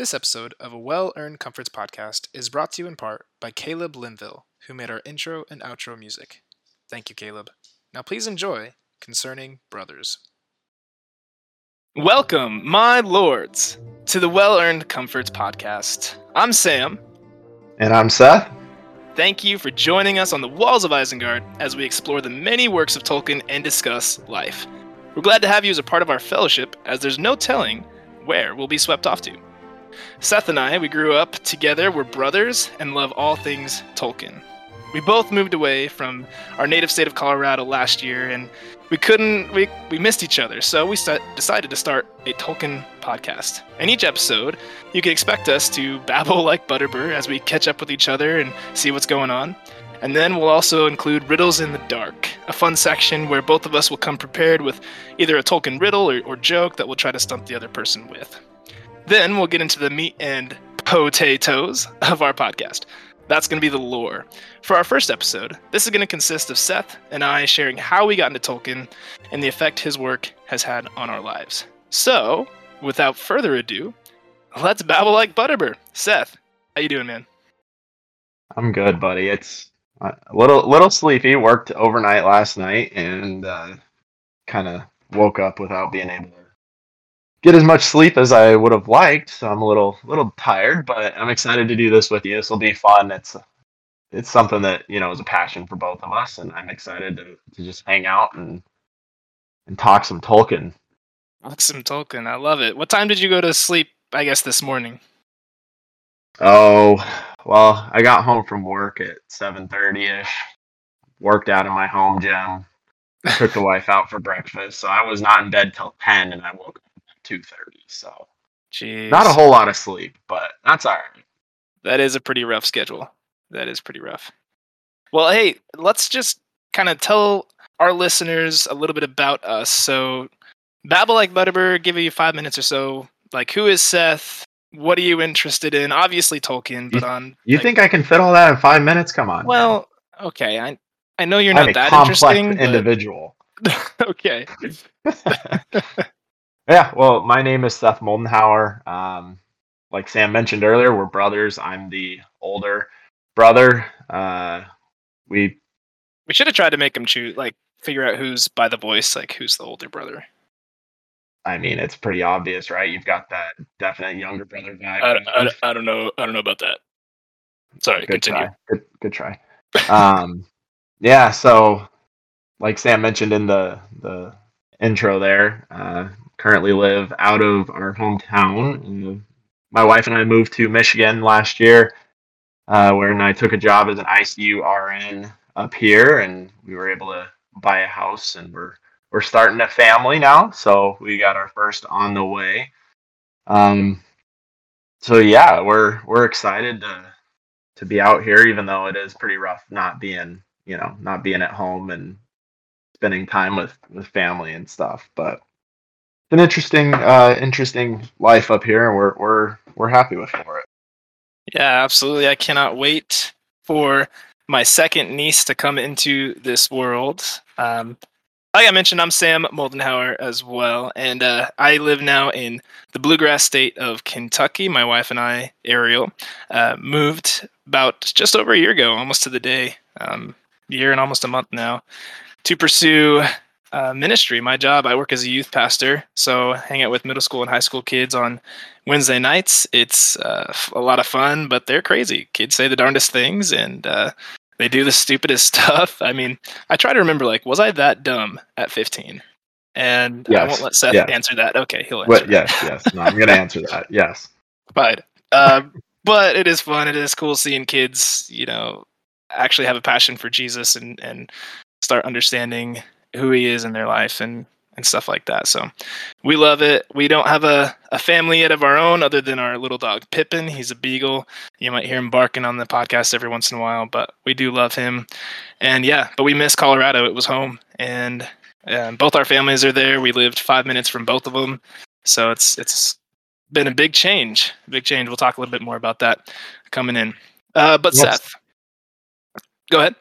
This episode of a Well Earned Comforts podcast is brought to you in part by Caleb Linville, who made our intro and outro music. Thank you, Caleb. Now please enjoy Concerning Brothers. Welcome, my lords, to the Well Earned Comforts podcast. I'm Sam. And I'm Seth. Thank you for joining us on the walls of Isengard as we explore the many works of Tolkien and discuss life. We're glad to have you as a part of our fellowship, as there's no telling where we'll be swept off to. Seth and I, we grew up together, we're brothers, and love all things Tolkien. We both moved away from our native state of Colorado last year, and we couldn't, we, we missed each other, so we decided to start a Tolkien podcast. In each episode, you can expect us to babble like Butterbur as we catch up with each other and see what's going on. And then we'll also include Riddles in the Dark, a fun section where both of us will come prepared with either a Tolkien riddle or, or joke that we'll try to stump the other person with. Then we'll get into the meat and potatoes of our podcast. That's going to be the lore. For our first episode, this is going to consist of Seth and I sharing how we got into Tolkien and the effect his work has had on our lives. So, without further ado, let's babble like Butterbur. Seth, how you doing, man? I'm good, buddy. It's a little little sleepy. Worked overnight last night and uh, kind of woke up without being able to get as much sleep as I would have liked. So I'm a little little tired, but I'm excited to do this with you. This will be fun. It's it's something that you know is a passion for both of us, and I'm excited to, to just hang out and and talk some Tolkien. Talk some Tolkien. I love it. What time did you go to sleep? I guess this morning. Oh, well, I got home from work at 7:30 ish. Worked out in my home gym. Took the wife out for breakfast, so I was not in bed till 10, and I woke at 2:30. So, Jeez. not a whole lot of sleep, but that's all right. That is a pretty rough schedule. That is pretty rough. Well, hey, let's just kind of tell our listeners a little bit about us. So, Babble like Butterbur, give you five minutes or so. Like, who is Seth? What are you interested in? Obviously, Tolkien, but on. You like, think I can fit all that in five minutes? Come on. Well, okay. I I know you're I'm not that complex interesting. but- individual. okay. yeah, well, my name is Seth Moldenhauer. Um, like Sam mentioned earlier, we're brothers. I'm the older brother. Uh, we We should have tried to make him choose, like, figure out who's by the voice, like, who's the older brother. I mean, it's pretty obvious, right? You've got that definite younger brother vibe. I, I, I don't know. I don't know about that. Sorry, good continue. try. Good, good try. Um, yeah. So, like Sam mentioned in the the intro, there, uh, currently live out of our hometown. Uh, my wife and I moved to Michigan last year, uh, where I took a job as an ICU RN up here, and we were able to buy a house, and we're we're starting a family now. So we got our first on the way. Um, so yeah, we're we're excited to to be out here, even though it is pretty rough not being, you know, not being at home and spending time with with family and stuff. But an interesting, uh, interesting life up here, and we're we're we're happy with for it. Yeah, absolutely. I cannot wait for my second niece to come into this world. Um, like I mentioned, I'm Sam Moldenhauer as well, and uh, I live now in the bluegrass state of Kentucky. My wife and I, Ariel, uh, moved about just over a year ago, almost to the day, um, year and almost a month now, to pursue uh, ministry. My job, I work as a youth pastor, so hang out with middle school and high school kids on Wednesday nights. It's uh, f- a lot of fun, but they're crazy. Kids say the darndest things, and uh, they do the stupidest stuff. I mean, I try to remember, like, was I that dumb at 15? And I won't let Seth yes. answer that. Okay, he'll answer But that. yes, yes, no, I'm gonna answer that. Yes, Fine. Um, but it is fun. It is cool seeing kids, you know, actually have a passion for Jesus and and start understanding who He is in their life and and stuff like that. So we love it. We don't have a, a family yet of our own other than our little dog Pippin. He's a beagle. You might hear him barking on the podcast every once in a while, but we do love him. And yeah, but we miss Colorado. It was home, and um, both our families are there. We lived five minutes from both of them, so it's it's been a big change. Big change. We'll talk a little bit more about that coming in. Uh, but Yes. Seth, go ahead.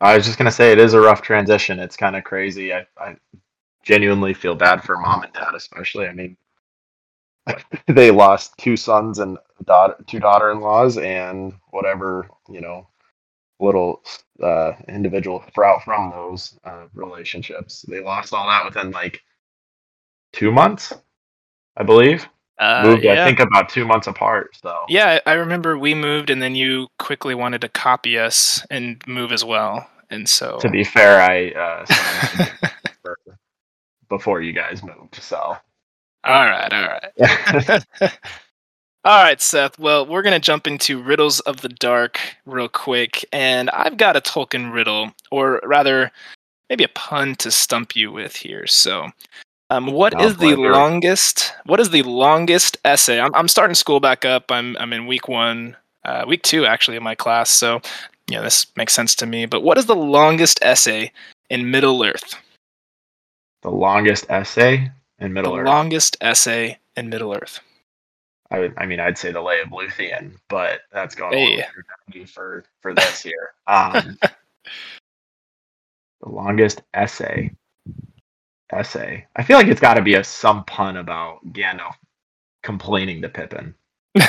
I was just gonna say it is a rough transition. It's kind of crazy. I, I genuinely feel bad for mom and dad, especially. I mean, they lost two sons and daughter, two daughter-in-laws, and whatever you know, little uh, individual sprout from those uh, relationships. They lost all that within like two months, I believe. Uh, Moved, yeah. I think, about two months apart. So Yeah, I remember we moved, and then you quickly wanted to copy us and move as well, and so. to be fair, I uh, before you guys moved. So all right, all right. All right, Seth. Well, we're going to jump into Riddles of the Dark real quick. And I've got a Tolkien riddle, or rather, maybe a pun to stump you with here. So, um, what is the boy, here we- longest? What is the longest essay? I'm, I'm starting school back up. I'm I'm in week one, uh, week two actually in my class. So, you know, this makes sense to me. But what is the longest essay in Middle Earth? the longest essay in Middle Earth? the Earth. longest essay in Middle Earth. I, would, I mean, I'd say the Lay of Luthien, but that's going Hey. for for this year. Um, the longest essay. Essay. I feel like it's got to be a some pun about Gandalf complaining to Pippin.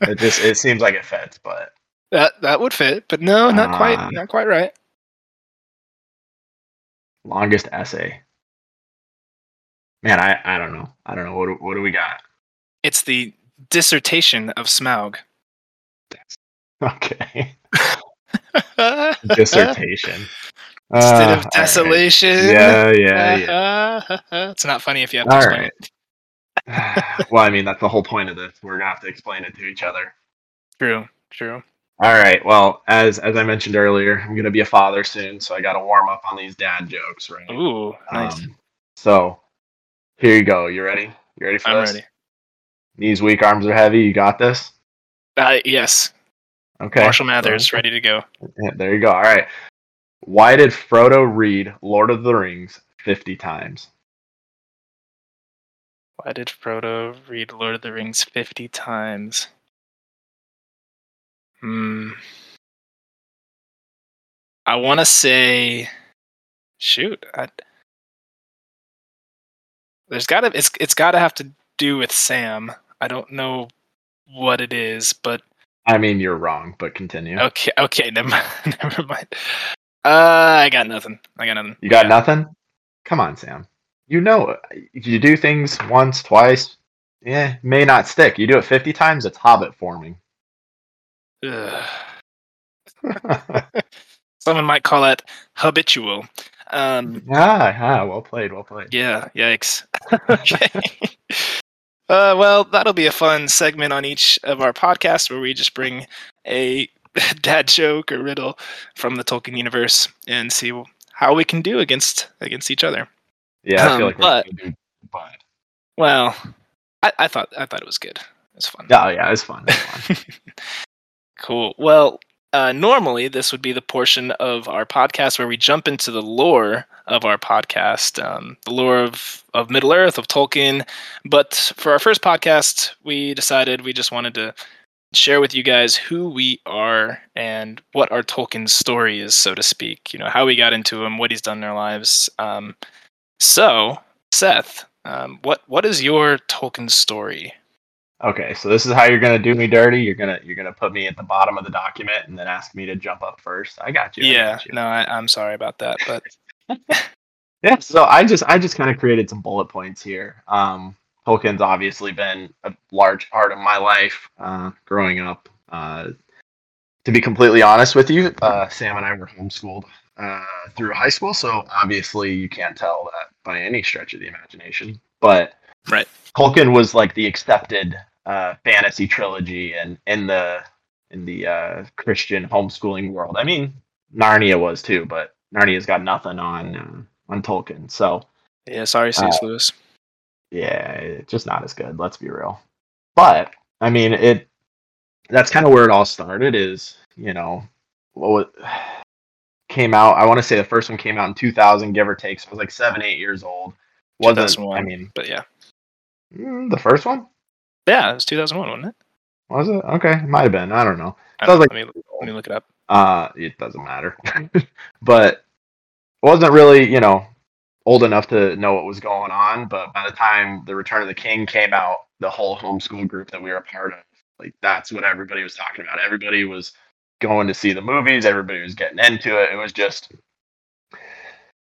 It just it seems like it fits, but That that would fit, but no, not Ah. quite, not quite right. longest essay. Man, I I don't know. I don't know what do- what do we got? It's the dissertation of Smaug. Okay, Instead Uh, of all right. desolation. Yeah, yeah, yeah. it's not funny if you have to All explain right. it. well, I mean, that's the whole point of this. We're gonna have to explain it to each other. True, true. All right. Well, as as I mentioned earlier, I'm gonna be a father soon, so I got to warm up on these dad jokes, right? Ooh, nice. Um, so here you go. You ready? You ready for I'm this? ready. Knees weak, arms are heavy. You got this. Uh, yes, Okay. Marshall Mathers, ready to go. Yeah, there you go. All right. Why did Frodo read Lord of the Rings 50 times? Why did Frodo read Lord of the Rings 50 times? Hmm. I want to say, shoot, I, there's got to it's it's got to have to do with Sam. I don't know what it is, but I mean, you're wrong, but continue. okay, okay, never never mind. Uh, I got nothing. I got nothing. You got Yeah. nothing? Come on, Sam. You know, you do things once, twice, yeah, may not stick. You do it 50 times, it's hobbit forming. Someone might call that habitual. Um, ah, ah, well played, well played. Yeah, yikes. okay. Uh, well, that'll be a fun segment on each of our podcasts where we just bring a dad joke or riddle from the Tolkien universe and see how we can do against against each other. Yeah, I Um, feel like we're but- gonna do but Well, I, I thought I thought it was good. It was fun. Oh yeah, it's fun. It's fun. Cool. Well, uh, normally this would be the portion of our podcast where we jump into the lore of our podcast, um, the lore of, of Middle Earth, of Tolkien. But for our first podcast, we decided we just wanted to share with you guys who we are and what our Tolkien story is, so to speak. You know, how we got into him, what he's done in our lives. Um, so, Seth, um, what what is your Tolkien story? Okay, so this is how you're gonna do me dirty. You're gonna you're gonna put me at the bottom of the document and then ask me to jump up first. I got you. I yeah, got you. no, I, I'm sorry about that, but Yeah, so I just I just kind of created some bullet points here. Um, Tolkien's obviously been a large part of my life uh, growing up. Uh, to be completely honest with you, uh, Sam and I were homeschooled uh, through high school, so obviously you can't tell that by any stretch of the imagination. But Right. Tolkien was like the accepted uh, fantasy trilogy, and in the in the uh, Christian homeschooling world. I mean, Narnia was too, but Narnia's got nothing on uh, on Tolkien. So yeah, sorry, C.S. Lewis. Yeah, just not as good. Let's be real. But I mean, it. That's kind of where it all started. Is you know, what wa- came out? I want to say the first one came out in 2000, give or take. So I was like seven, eight years old. Wasn't 2001. I mean But yeah, mm, the first one? yeah, it was 2001, wasn't it? Was it? Okay, it might have been. I don't know. I don't know, like- let me let me look it up. Uh, it doesn't matter. but wasn't really, you know, old enough to know what was going on, but by the time the Return of the King came out, the whole homeschool group that we were a part of, like that's what everybody was talking about. Everybody was going to see the movies. Everybody was getting into it. It was just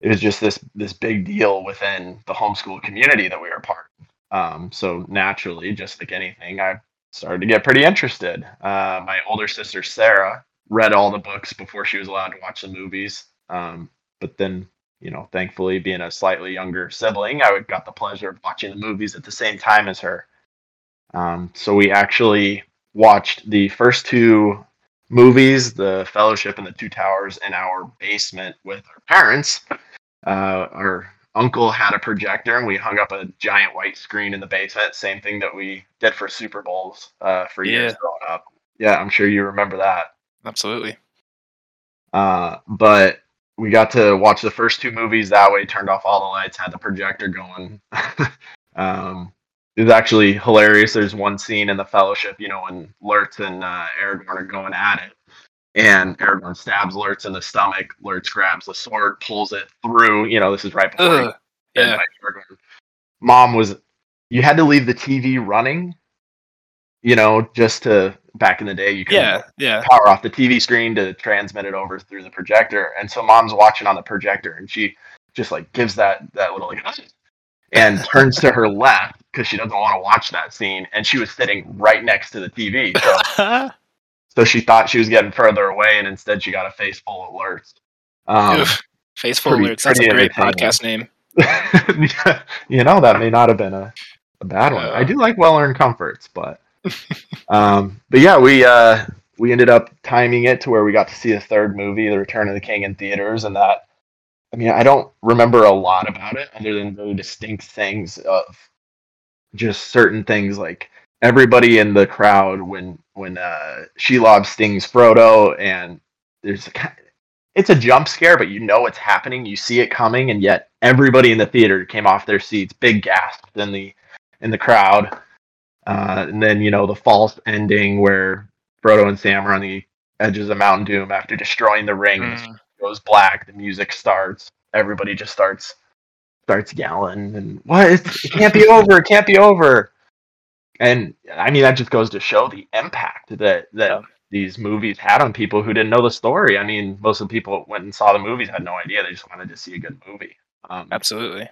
it was just this this big deal within the homeschool community that we were a part of. Um, so naturally, just like anything, I started to get pretty interested. Uh, my older sister Sarah read all the books before she was allowed to watch the movies. Um, but then, you know, thankfully, being a slightly younger sibling, I got the pleasure of watching the movies at the same time as her. Um, so we actually watched the first two movies, The Fellowship and The Two Towers, in our basement with our parents. Uh, our uncle had a projector and we hung up a giant white screen in the basement. Same thing that we did for Super Bowls uh, for years Yeah. growing up. Yeah, I'm sure you remember that. Absolutely. Uh, but we got to watch the first two movies that way, turned off all the lights, had the projector going. um, it was actually hilarious. There's one scene in the Fellowship, you know, when Lurtz and uh, Aragorn are going at it, and Aragorn stabs Lurtz in the stomach. Lurtz grabs the sword, pulls it through. You know, this is right before Ugh. Yeah. Mom was, you had to leave the TV running. You know, just to back in the day, you could Yeah. Yeah. power off the TV screen to transmit it over through the projector. And so mom's watching on the projector and she just like gives that that little like and turns to her left because she doesn't want to watch that scene. And she was sitting right next to the TV. So so she thought she was getting further away and instead she got a face full of Lurtz. Um, Oof. Faceful pretty- Lurtz. That's a great podcast name. you know, that may not have been a, a bad one. Yeah. I do like well earned comforts, but um but yeah, we uh we ended up timing it to where we got to see the third movie, The Return of the King in theaters and that I mean, I don't remember a lot about it other than very distinct things of just certain things like everybody in the crowd when when uh Shelob stings Frodo and there's a it's a jump scare, but you know it's happening. You see it coming, and yet everybody in the theater came off their seats, big gasp in the in the crowd. Uh, and then you know the false ending where Frodo and Sam are on the edges of Mount Doom after destroying the ring. Mm. goes black. The music starts. Everybody just starts starts yelling and what? It's, it can't be over. It can't be over. And I mean that just goes to show the impact that that Yeah. these movies had on people who didn't know the story. I mean, most of the people went and saw the movies had no idea. They just wanted to see a good movie. Um, Absolutely.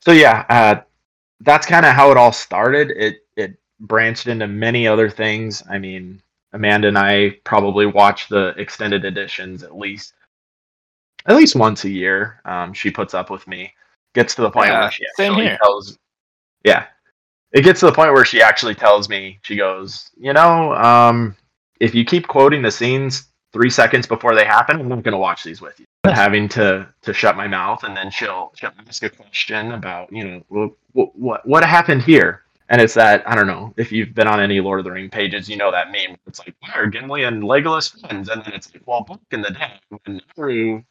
so yeah, uh, that's kind of how it all started. It it branched into many other things. I mean, Amanda and I probably watch the extended editions at least at least once a year. Um, she puts up with me. Gets to the point Yeah, where she same actually here. tells, yeah, it gets to the point where she actually tells me. She goes, you know, um, if you keep quoting the scenes three seconds before they happen, I'm not going to watch these with you. But having to to shut my mouth, and then she'll she'll ask a question about, you know, well, what what what happened here, and it's that I don't know if you've been on any Lord of the Ring pages, you know that meme. It's like, why are Gimli and Legolas friends? And then it's like, well, back in the day when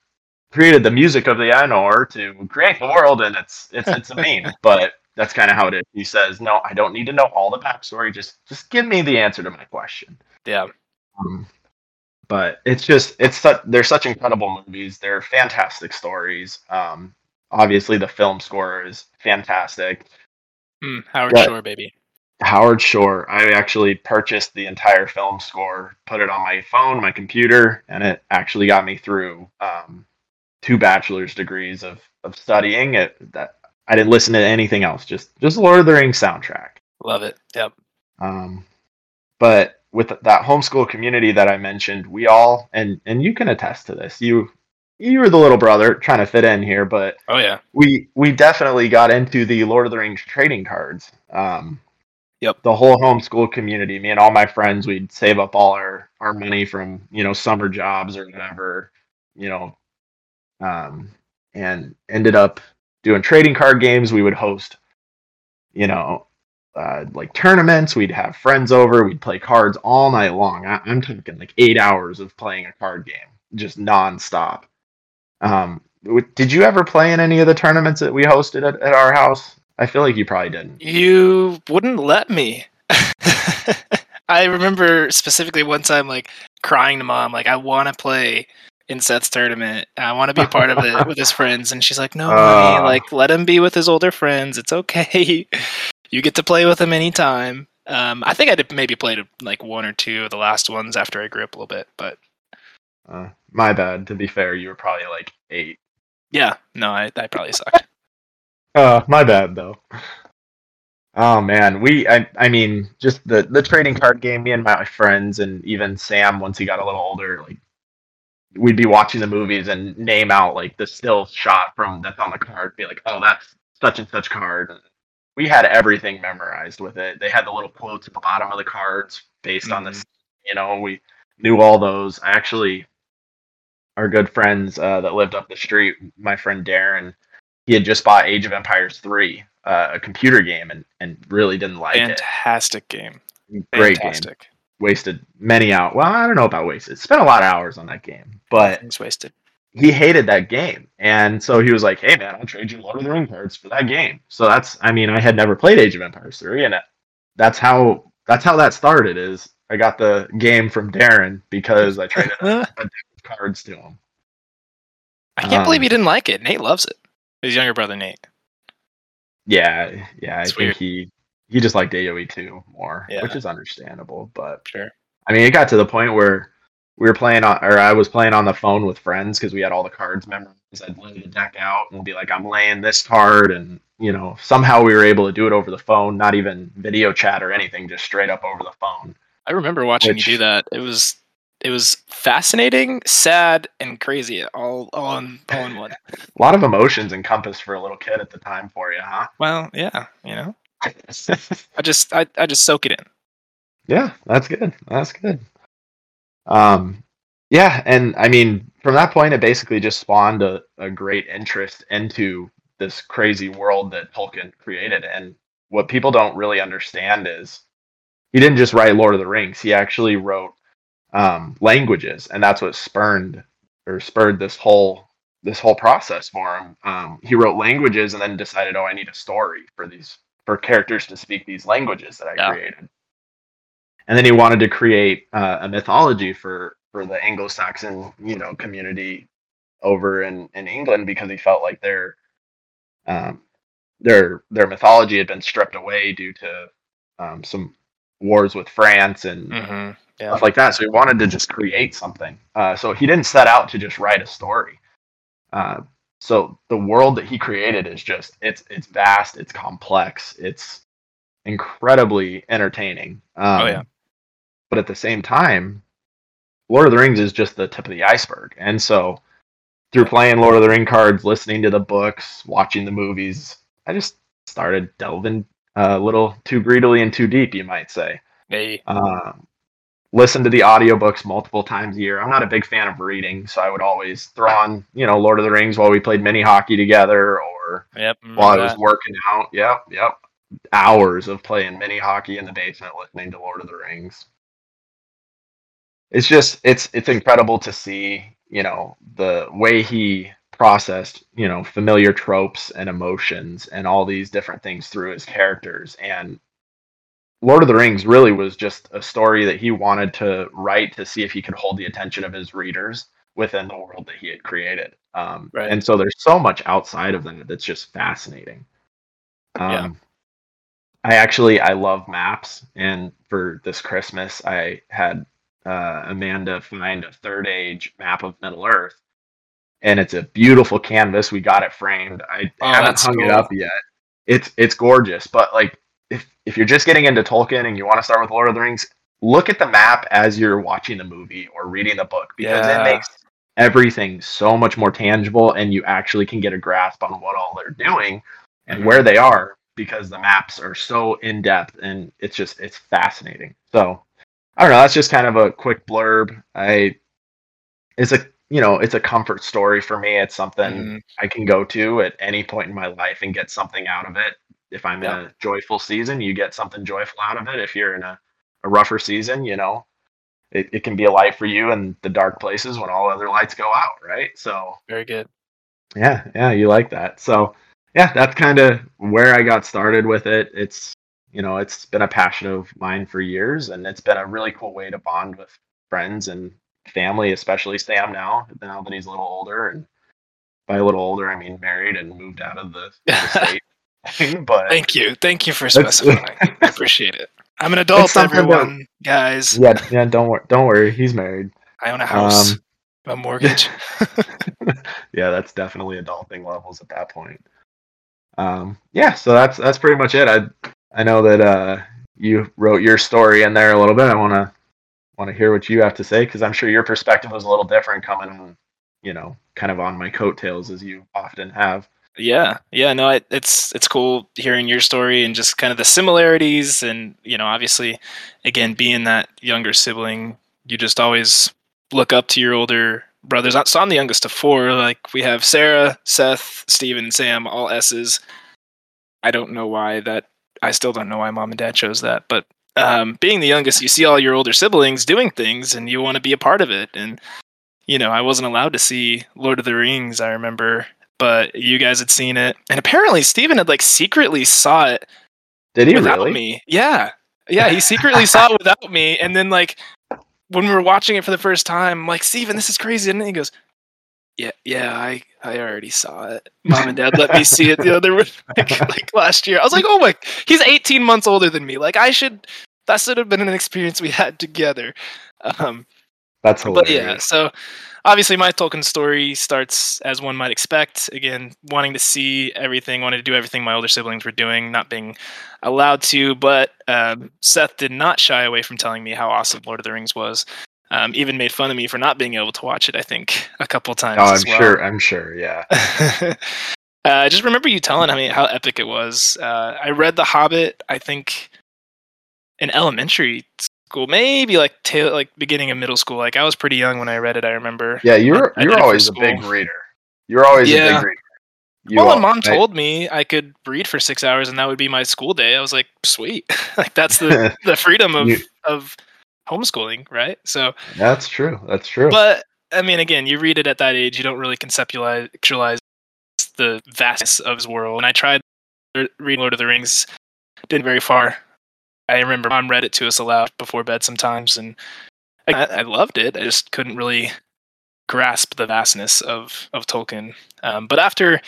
created the music of the Ainur to create the world, and it's it's it's a meme, but that's kind of how it is. He says, no, I don't need to know all the backstory. Just just give me the answer to my question. Yeah. Um, but it's just it's such they're such incredible movies. They're fantastic stories. Um, obviously the film score is fantastic. Mm, Howard Yeah. Shore, baby. Howard Shore. I actually purchased the entire film score, put it on my phone, my computer, and it actually got me through um, two bachelor's degrees of of studying it. That I didn't listen to anything else, just just Lord of the Rings soundtrack. Love it. Yep. Um, but with that homeschool community that I mentioned, we all and and you can attest to this. You you were the little brother trying to fit in here, but Oh yeah. we we definitely got into the Lord of the Rings trading cards. Um, Yep. The whole homeschool community, me and all my friends, we'd save up all our our money from you know summer jobs or whatever, you know, um, and ended up doing trading card games. We would host, you know, uh, like tournaments. We'd have friends over. We'd play cards all night long. I, I'm talking like eight hours of playing a card game, just nonstop. Um, w- did you ever play in any of the tournaments that we hosted at, at our house? I feel like you probably didn't. You wouldn't let me. I remember specifically one time like crying to mom, like I want to play in Seth's tournament. I want to be a part of it with his friends." And she's like, "No, Uh. honey, like let him be with his older friends. It's okay. You get to play with them anytime." Um, I think I did maybe played like one or two of the last ones after I grew up a little bit, but Uh, my bad. To be fair, you were probably like eight. yeah, no, I, I probably sucked. Uh, my bad though. Oh man, we I I mean just the the trading card game. Me and my friends and even Sam once he got a little older, like we'd be watching the movies and name out like the still shot from that's on the card. Be like, oh, that's such and such card. We had everything memorized with it. They had the little quotes at the bottom of the cards based on this. You know, we knew all those. I actually, our good friends uh, that lived up the street, my friend Darren, he had just bought Age of Empires 3, uh, a computer game, and, and really didn't like it. Fantastic game. it. Great game. Fantastic. Wasted many hours. Well, I don't know about wasted. Spent a lot of hours on that game, but Things wasted. He hated that game. And so he was like, hey, man, I'll trade you Lord of the Ring cards for that game. So that's, I mean, I had never played Age of Empires 3, and that's how that's how that started is I got the game from Darren because I traded I cards to him. I can't believe um, he didn't like it. Nate loves it. His younger brother Nate. Yeah, yeah, I It's think he he just liked AoE 2 more, Yeah. which is understandable. But Sure. I mean, it got to the point where we were playing on, or I was playing on the phone with friends because we had all the cards memorized. I'd lay the deck out and be like, I'm laying this card, and you know, somehow we were able to do it over the phone, not even video chat or anything, just straight up over the phone. I remember watching Which- you do that. It was it was fascinating, sad, and crazy all all in all in one. A lot of emotions encompassed for a little kid at the time for you, huh? Well, yeah, you know. I just I, I just soak it in. Yeah, that's good. That's good. Um, yeah, and I mean, from that point, it basically just spawned a, a great interest into this crazy world that Tolkien created. And what people don't really understand is he didn't just write Lord of the Rings; he actually wrote um, languages, and that's what spurned or spurred this whole this whole process for him. Um, he wrote languages, and then decided, oh, I need a story for these for characters to speak these languages that I Yeah. created and then he wanted to create uh, a mythology for for the Anglo-Saxon you know community over in in England because he felt like their um, their their mythology had been stripped away due to um, some wars with France and Mm-hmm. Yeah. stuff like that. So he wanted to just create something. Uh, so he didn't set out to just write a story. Uh, so the world that he created is just it's it's vast, it's complex, it's incredibly entertaining. Um, Oh, yeah. But at the same time, Lord of the Rings is just the tip of the iceberg. And so through playing Lord of the Ring cards, listening to the books, watching the movies, I just started delving a little too greedily and too deep, you might say Hey. um, listen to the audiobooks multiple times a year. I'm not a big fan of reading, so I would always throw on, you know, Lord of the Rings while we played mini hockey together or Yep. while I was that. working out. Yep, yep. Hours of playing mini hockey in the basement listening to Lord of the Rings. It's just it's it's incredible to see, you know, the way he processed, you know, familiar tropes and emotions and all these different things through his characters and Lord of the Rings really was just a story that he wanted to write to see if he could hold the attention of his readers within the world that he had created. Um, Right. And so there's so much outside of that that's just fascinating. Um, Yeah. I actually I love maps, and for this Christmas I had uh, Amanda find a third age map of Middle Earth, and it's a beautiful canvas. We got it framed. I Oh, haven't hung it up yet. It's it's gorgeous, but like if if you're just getting into Tolkien and you want to start with Lord of the Rings, look at the map as you're watching the movie or reading the book because Yeah. it makes everything so much more tangible and you actually can get a grasp on what all they're doing and Mhm. where they are because the maps are so in depth and it's just it's fascinating. So I don't know, that's just kind of a quick blurb. I it's a you know, it's a comfort story for me. It's something Mhm. I can go to at any point in my life and get something out of it. If I'm in a joyful season, you get something joyful out of it. If you're in a, a rougher season, you know, it, it can be a light for you in the dark places when all other lights go out, right? So Very good. yeah, yeah, you like that. So yeah, that's kind of where I got started with it. It's you know, it's been a passion of mine for years and it's been a really cool way to bond with friends and family, especially Sam now, now that he's a little older. And by a little older, I mean married and moved out of the, the state. but Thank you. Thank you for specifying. I appreciate it. I'm an adult, that- everyone. Guys, yeah, yeah, don't worry, don't worry, he's married. I own a house, Um, a mortgage. yeah, that's definitely adulting levels at that point. Um, yeah, so that's that's pretty much it. I I know that uh, you wrote your story in there a little bit. I want to want to hear what you have to say because I'm sure your perspective was a little different coming, you know, kind of on my coattails as you often have. Yeah, yeah, no, it, it's it's cool hearing your story and just kind of the similarities, and you know, obviously, again, being that younger sibling, you just always look up to your older brothers. So I'm the youngest of four. Like we have Sarah, Seth, Steven, Sam, all S's. I don't know why that. I still don't know why mom and dad chose that, but um, being the youngest, you see all your older siblings doing things, and you want to be a part of it. And you know, I wasn't allowed to see Lord of the Rings. I remember but you guys had seen it, and apparently Steven had like secretly saw it Did he without really? me. Yeah, yeah, he secretly saw it without me, and then like when we were watching it for the first time, I'm like Steven, this is crazy, and then he goes, "Yeah, yeah, I I already saw it. Mom and Dad let me see it the other like, like last year." I was like, "Oh my, he's 18 months older than me. Like I should." That should have been an experience we had together. Um, That's but yeah, so obviously my Tolkien story starts as one might expect. Again, wanting to see everything, wanting to do everything my older siblings were doing, not being allowed to. But um, Seth did not shy away from telling me how awesome Lord of the Rings was. Um, even made fun of me for not being able to watch it. I think a couple times. Oh, I'm as well. sure. I'm sure. Yeah. uh, I just remember you telling me how epic it was. Uh, I read The Hobbit. I think in elementary school, maybe like tail, like beginning of middle school. Like I was pretty young when I read it. I remember. Yeah, you're I you're for always a big reader. You're always a big reader. You well, and mom I- told me I could read for six hours, and that would be my school day. I was like, sweet, like that's the the freedom of You- of homeschooling, right? So, That's true. That's true. but I mean, again, you read it at that age, you don't really conceptualize the vastness of his world. And I tried to read Lord of the Rings, didn't very far. I remember mom read it to us aloud before bed sometimes, and I, I loved it. I just couldn't really grasp the vastness of of Tolkien. Um, but after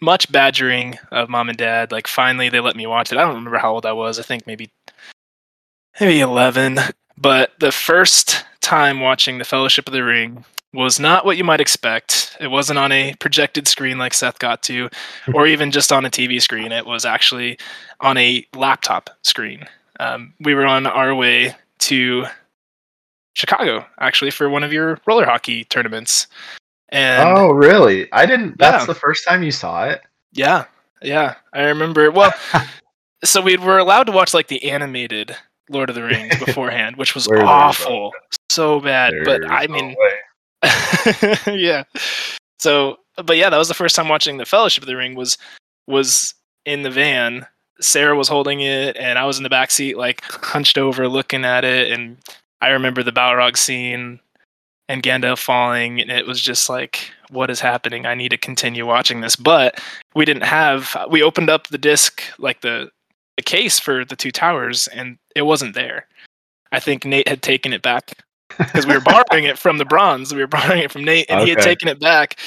much badgering of mom and dad, like finally they let me watch it. I don't remember how old I was. I think maybe maybe eleven. But the first time watching The Fellowship of the Ring was not what you might expect. It wasn't on a projected screen like Seth got to, or even just on a TV screen. It was actually on a laptop screen. Um, we were on our way to Chicago, actually, for one of your roller hockey tournaments. And oh, really? I didn't. That's Yeah. the first time you saw it. yeah, yeah, I remember. Well, so we were allowed to watch like the animated Lord of the Rings beforehand, which was awful, so bad. But I mean, way. yeah. So, but yeah, that was the first time watching the Fellowship of the Ring. Was was in the van. Sarah was holding it, and I was in the back seat, like hunched over, looking at it. And I remember the Balrog scene and Gandalf falling, and it was just like, what is happening? I need to continue watching this. But we didn't have. We opened up the disc, like the the case for the two towers, and it wasn't there. I think Nate had taken it back because we were borrowing it from the bronze. We were borrowing it from Nate, and he had taken it back.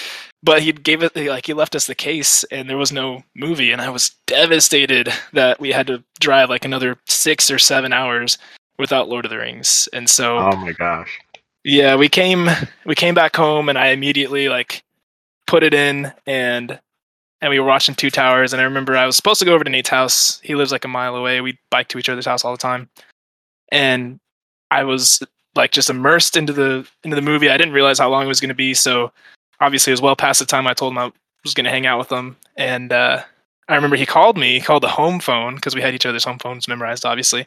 But he gave it like he left us the case, and there was no movie, and I was devastated that we had to drive like another six or seven hours without Lord of the Rings. And so, Oh my gosh. yeah, we came we came back home, and I immediately like put it in, and and we were watching Two Towers. And I remember I was supposed to go over to Nate's house. He lives like a mile away. We bike to each other's house all the time, and I was like just immersed into the into the movie. I didn't realize how long it was going to be, so obviously it was well past the time I told him I was going to hang out with him. And uh, I remember he called me, he called the home phone because we had each other's home phones memorized, obviously.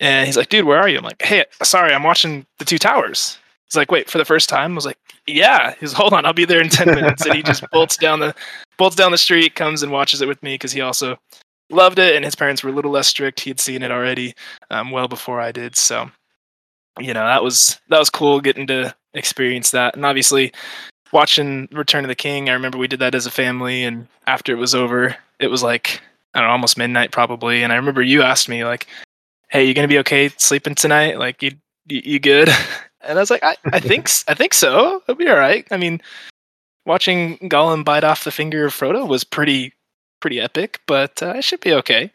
And he's like, "Dude, where are you?" I'm like, "Hey, sorry, I'm watching the Two Towers." He's like, "Wait, for the first time?" I was like, "Yeah." He's, "Hold on, I'll be there in ten minutes." And he just bolts down the bolts down the street, comes and watches it with me because he also loved it, and his parents were a little less strict. He'd seen it already, um, well before I did. So, you know, that was that was cool getting to experience that, and obviously watching Return of the King. I remember we did that as a family, and after it was over, it was like I don't know, almost midnight probably. And I remember you asked me like, "Hey, you gonna be okay sleeping tonight? Like, you you, you good?" And I was like, I, I think I think so. It'll be all right. I mean, watching Gollum bite off the finger of Frodo was pretty pretty epic, but uh, it should be okay.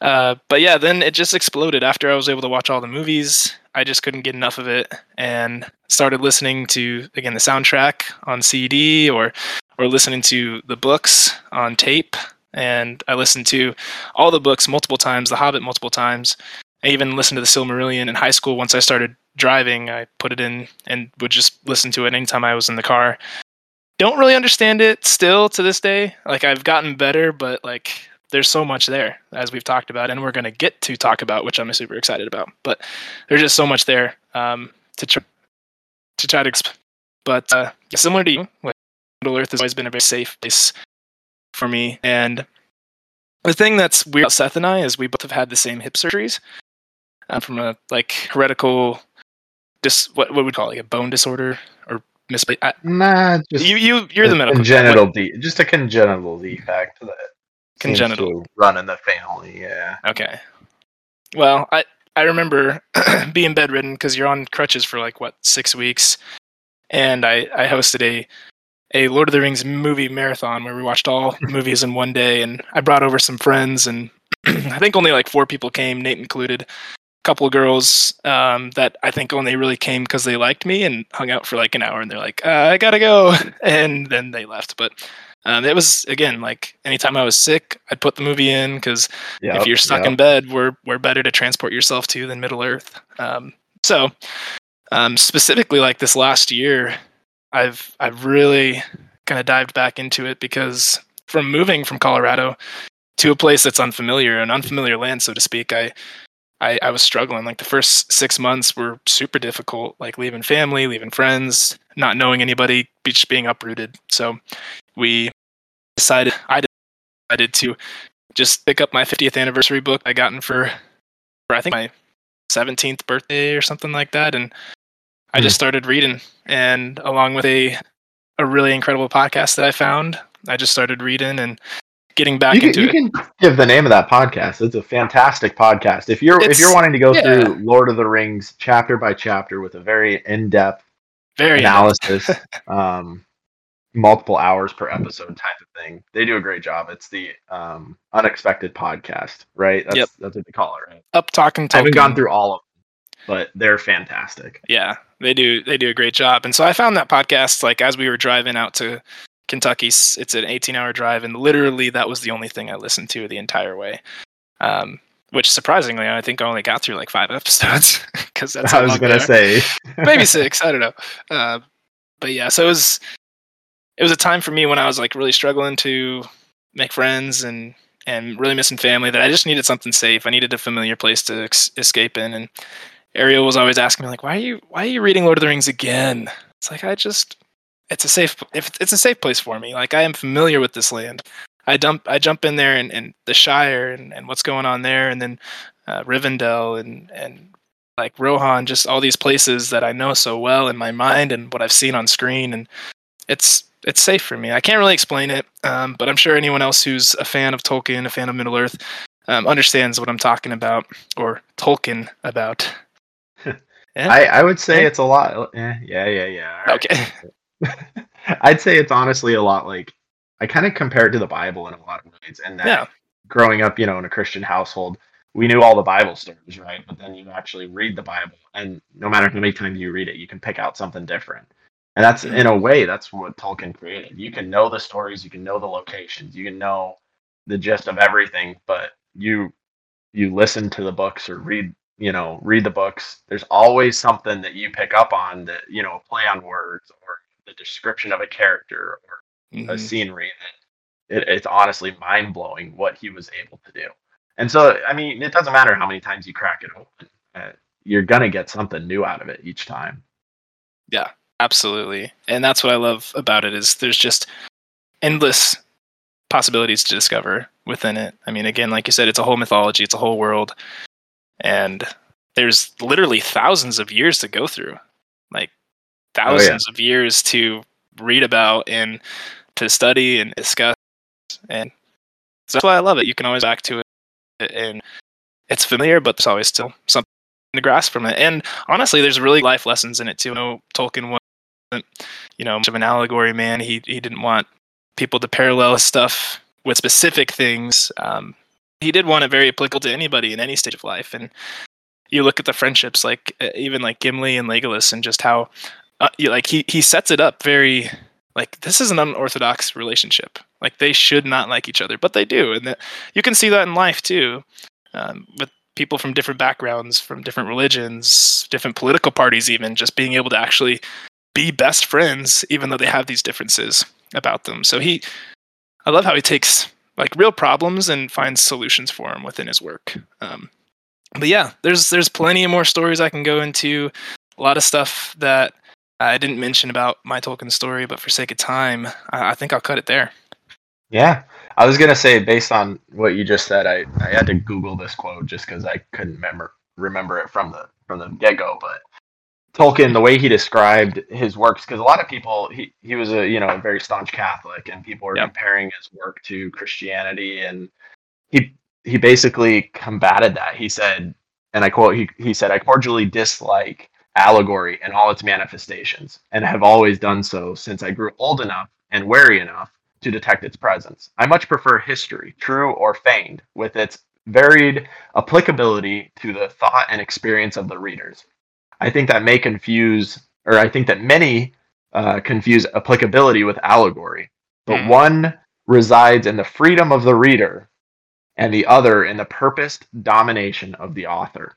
Uh, but yeah, then it just exploded after I was able to watch all the movies. I just couldn't get enough of it, and started listening to again the soundtrack on CD or or listening to the books on tape. And I listened to all the books multiple times, The Hobbit multiple times. I even listened to the Silmarillion in high school. Once I started driving, I put it in and would just listen to it anytime I was in the car. Don't really understand it still to this day. Like I've gotten better, but like there's so much there as we've talked about, and we're going to get to talk about, which I'm super excited about. But there's just so much there um, to try to try to. Exp- but uh, similar to you, like Middle Earth has always been a very safe place for me. And the thing that's weird about Seth and I is we both have had the same hip surgeries uh, from a like heretical, dis what what would we call it, like a bone disorder or misplaced. Nah, just you you you're the medical congenital What- de- just a congenital defect that seems Congenital. to run in the family. Yeah. Okay. Well, I I remember being bedridden because you're on crutches for like what six weeks, and I I hosted a a Lord of the Rings movie marathon where we watched all movies in one day, and I brought over some friends, and I think only like four people came, Nate included. Couple of girls um, that I think only really came because they liked me and hung out for like an hour, and they're like, uh, "I gotta go," and then they left. But um, it was again like anytime I was sick, I'd put the movie in because Yeah. if you're stuck in bed, we're we're better to transport yourself to than Middle Earth. Um, so, um, specifically, like this last year, I've I've really kind of dived back into it because from moving from Colorado to a place that's unfamiliar, an unfamiliar land, so to speak, I. I, I was struggling. Like the first six months were super difficult, like leaving family, leaving friends, not knowing anybody, just being uprooted. So we decided, I decided to just pick up my 50th anniversary book I gotten for, for I think my 17th birthday or something like that, and I just hmm. started reading. And along with a a really incredible podcast that I found, I just started reading and getting back You can, into you it. can give the name of that podcast. It's a fantastic podcast. If you're if you're wanting to go yeah. through Lord of the Rings chapter by chapter with a very in depth Very analysis, um, multiple hours per episode type of thing, they do a great job. It's the um, unexpected podcast, right? That's, Yep. that's what they call it, right? up talking. I haven't gone through all of them, but they're fantastic. Yeah, they do. They do a great job. And so I found that podcast like as we were driving out to Kentucky. It's an 18-hour drive, and literally that was the only thing I listened to the entire way. Um, which surprisingly, I think I only got through like five episodes because that's how I was long gonna say, maybe six. I don't know. Uh, but yeah, so it was it was a time for me when I was like really struggling to make friends and and really missing family that I just needed something safe. I needed a familiar place to ex- escape in. And Ariel was always asking me like, "Why are you Why are you reading Lord of the Rings again?" It's like I just it's a safe if it's a safe place for me. Like I am familiar with this land. I dump I jump in there and, and the Shire and, and what's going on there, and then uh, Rivendell and and like Rohan, just all these places that I know so well in my mind and what I've seen on screen, and it's it's safe for me. I can't really explain it, um, but I'm sure anyone else who's a fan of Tolkien, a fan of Middle Earth, um, understands what I'm talking about or Tolkien about. Yeah. I, I would say Okay. it's a lot. eh, yeah, yeah, yeah. all right. okay. I'd say it's honestly a lot like I kind of compare it to the Bible in a lot of ways. And that Yeah. growing up, you know, in a Christian household, we knew all the Bible stories, right? But then you actually read the Bible, and no matter how many times you read it, you can pick out something different. And that's in a way, that's what Tolkien created. You can know the stories, you can know the locations, you can know the gist of everything, but you you listen to the books or read you know read the books there's always something that you pick up on that you know play on words or the description of a character or a Mhm. scenery that it, it's honestly mind blowing what he was able to do. And so, I mean, it doesn't matter how many times you crack it open, uh, you're gonna get something new out of it each time. Yeah, absolutely. And that's what I love about it is there's just endless possibilities to discover within it. I mean, again, like you said, it's a whole mythology, it's a whole world. And there's literally thousands of years to go through. Like yeah. thousands of years to read about and to study and discuss. And so that's why I love it. You can always back to it and it's familiar, but there's always still something to grasp from it. And honestly, there's really life lessons in it too. You know, Tolkien wasn't, you know, much of an allegory man. He he didn't want people to parallel stuff with specific things. Um, he did want it very applicable to anybody in any stage of life. And you look at the friendships, like uh, even like Gimli and Legolas, and just how, uh, like he he sets it up very like this is an unorthodox relationship. Like they should not like each other, but they do, and that, you can see that in life too, um, with people from different backgrounds, from different religions, different political parties, even just being able to actually be best friends, even though they have these differences about them. So he, I love how he takes like real problems and finds solutions for them within his work. Um, but yeah, there's there's plenty of more stories I can go into. A lot of stuff that I didn't mention about my Tolkien story, but for sake of time, I, I think I'll cut it there. Yeah, I was gonna say based on what you just said, I, I had to Google this quote just because I couldn't remember remember it from the from the get go. But Tolkien, the way he described his works, because a lot of people he, he was a you know a very staunch Catholic, and people were comparing his work to Christianity, and he he basically combated that. He said, and I quote, he he said, I cordially dislike allegory and all its manifestations, and have always done so since I grew old enough and wary enough to detect its presence. I much prefer history, true or feigned, with its varied applicability to the thought and experience of the readers. I think that may confuse, or I think that many uh, confuse applicability with allegory, but mm. one resides in the freedom of the reader and the other in the purposed domination of the author.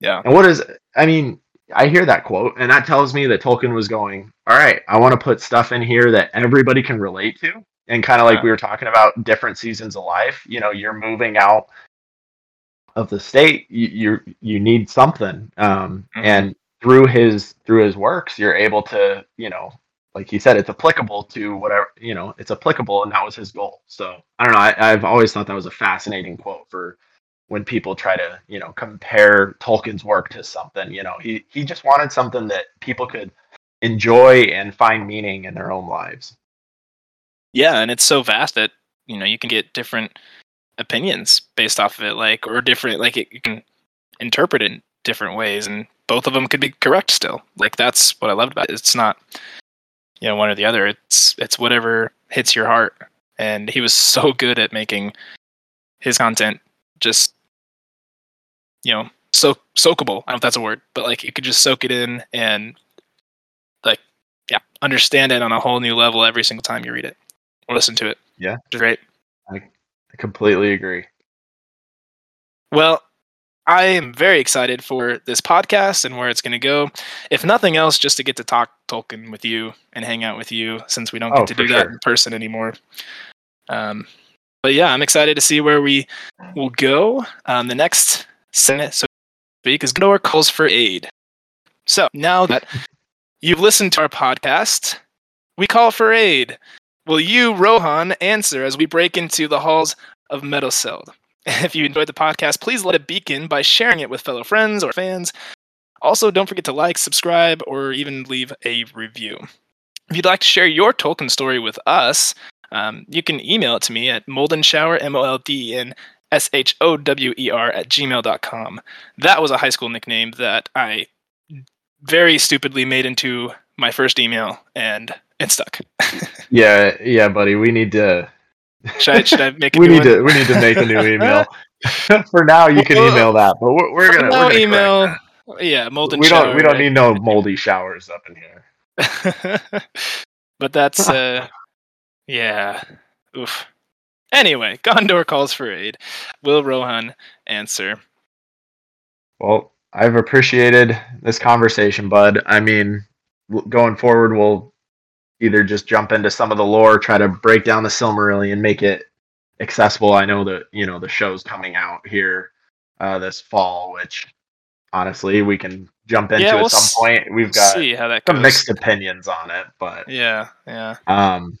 Yeah. And what is, I mean, I hear that quote, and that tells me that Tolkien was going, all right, I want to put stuff in here that everybody can relate to. And kind of like yeah. we were talking about different seasons of life, you know, you're moving out of the state, you you, you need something. Um, mm-hmm. And through his through his works, you're able to, you know, like he said, it's applicable to whatever, you know, it's applicable, and that was his goal. So I don't know. I, I've always thought that was a fascinating quote for when people try to you know compare Tolkien's work to something. You know, he he just wanted something that people could enjoy and find meaning in their own lives. Yeah, and it's so vast that you know you can get different opinions based off of it, like or different like it, you can interpret it in different ways, and both of them could be correct still. Like that's what I loved about it. It's not you know one or the other. It's it's whatever hits your heart, and he was so good at making his content just you know soak soakable. I don't know if that's a word, but like you could just soak it in and like yeah, understand it on a whole new level every single time you read it or listen to it. Yeah, which great. I, I completely agree. Well, I am very excited for this podcast and where it's going to go. If nothing else, just to get to talk Tolkien with you and hang out with you, since we don't get oh, to do sure. that in person anymore. Um, but yeah, I'm excited to see where we will go. Um, the next Senate, so to speak, is Gondor calls for aid. So now that you've listened to our podcast, we call for aid. Will you, Rohan, answer as we break into the halls of Meduseld? If you enjoyed the podcast, please let it beacon by sharing it with fellow friends or fans. Also, don't forget to like, subscribe, or even leave a review. If you'd like to share your Tolkien story with us, um, you can email it to me at moldenshower, M O L D N S H O W E R, at gmail.com. That was a high school nickname that I very stupidly made into my first email and it stuck. yeah, yeah, buddy. We need to. Should I, should I make? we need one? to. We need to make a new email. For now, you can email that, but we're, we're gonna. We're gonna email. Yeah, molden. We don't. Shower, we don't right? need no moldy showers up in here. but that's uh, yeah. Oof. Anyway, Gondor calls for aid. Will Rohan answer? Well, I've appreciated this conversation, bud. I mean, going forward, we'll either just jump into some of the lore, try to break down the Silmarillion, make it accessible. I know that you know the show's coming out here uh, this fall, which honestly we can jump into yeah, we'll at some point. We've got see how that some mixed opinions on it, but yeah, yeah. Um,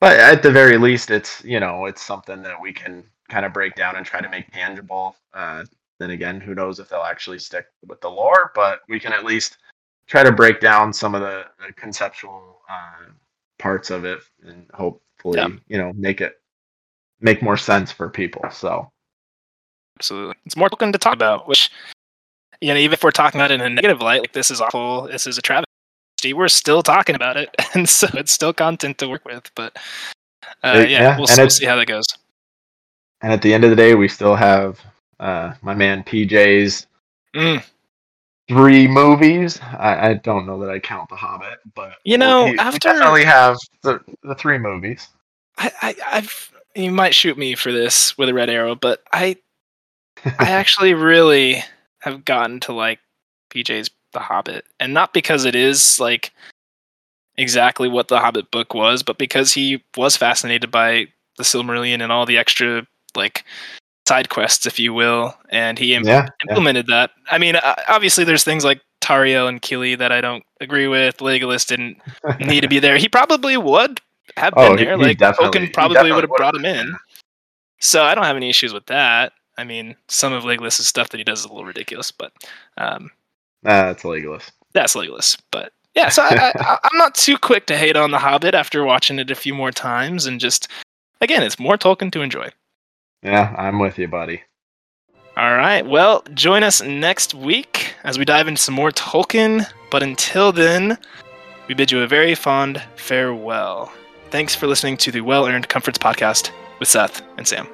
but at the very least, it's you know it's something that we can kind of break down and try to make tangible. Uh, then again, who knows if they'll actually stick with the lore? But we can at least try to break down some of the, the conceptual uh, parts of it and hopefully yeah. you know make it make more sense for people. So absolutely, it's more looking to talk about, which you know, even if we're talking about it in a negative light, like this is awful, this is a travesty, we're still talking about it, and so it's still content to work with. But uh, yeah, Yeah, we'll, see how that goes. And at the end of the day, we still have uh, my man PJ's Mm. three movies. I, I don't know that I count The Hobbit, but You know, we, we after- definitely have the the three movies. I, I, I've you might shoot me for this with a red arrow, but I, I actually really have gotten to like PJ's The Hobbit, and not because it is like exactly what the Hobbit book was, but because he was fascinated by the Silmarillion and all the extra like side quests, if you will, and he im- Yeah, yeah. implemented that. I mean, obviously, there's things like Tauriel and Kili that I don't agree with. Legolas didn't need to be there. He probably would have been Oh, he- there. he like Tolkien probably would have brought him in. So I don't have any issues with that. I mean, some of Legolas's stuff that he does is a little ridiculous, but um, Nah, it's Legolas. that's Legolas. But yeah, so I, I, I'm not too quick to hate on The Hobbit after watching it a few more times, and just again, it's more Tolkien to enjoy. Yeah, I'm with you, buddy. All right. Well, join us next week as we dive into some more Tolkien. But until then, we bid you a very fond farewell. Thanks for listening to the Well Earned Comforts podcast with Seth and Sam.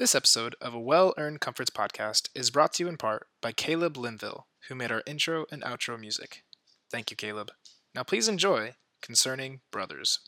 This episode of a Well Earned Comforts podcast is brought to you in part by Caleb Linville, who made our intro and outro music. Thank you, Caleb. Now please enjoy Concerning Brothers.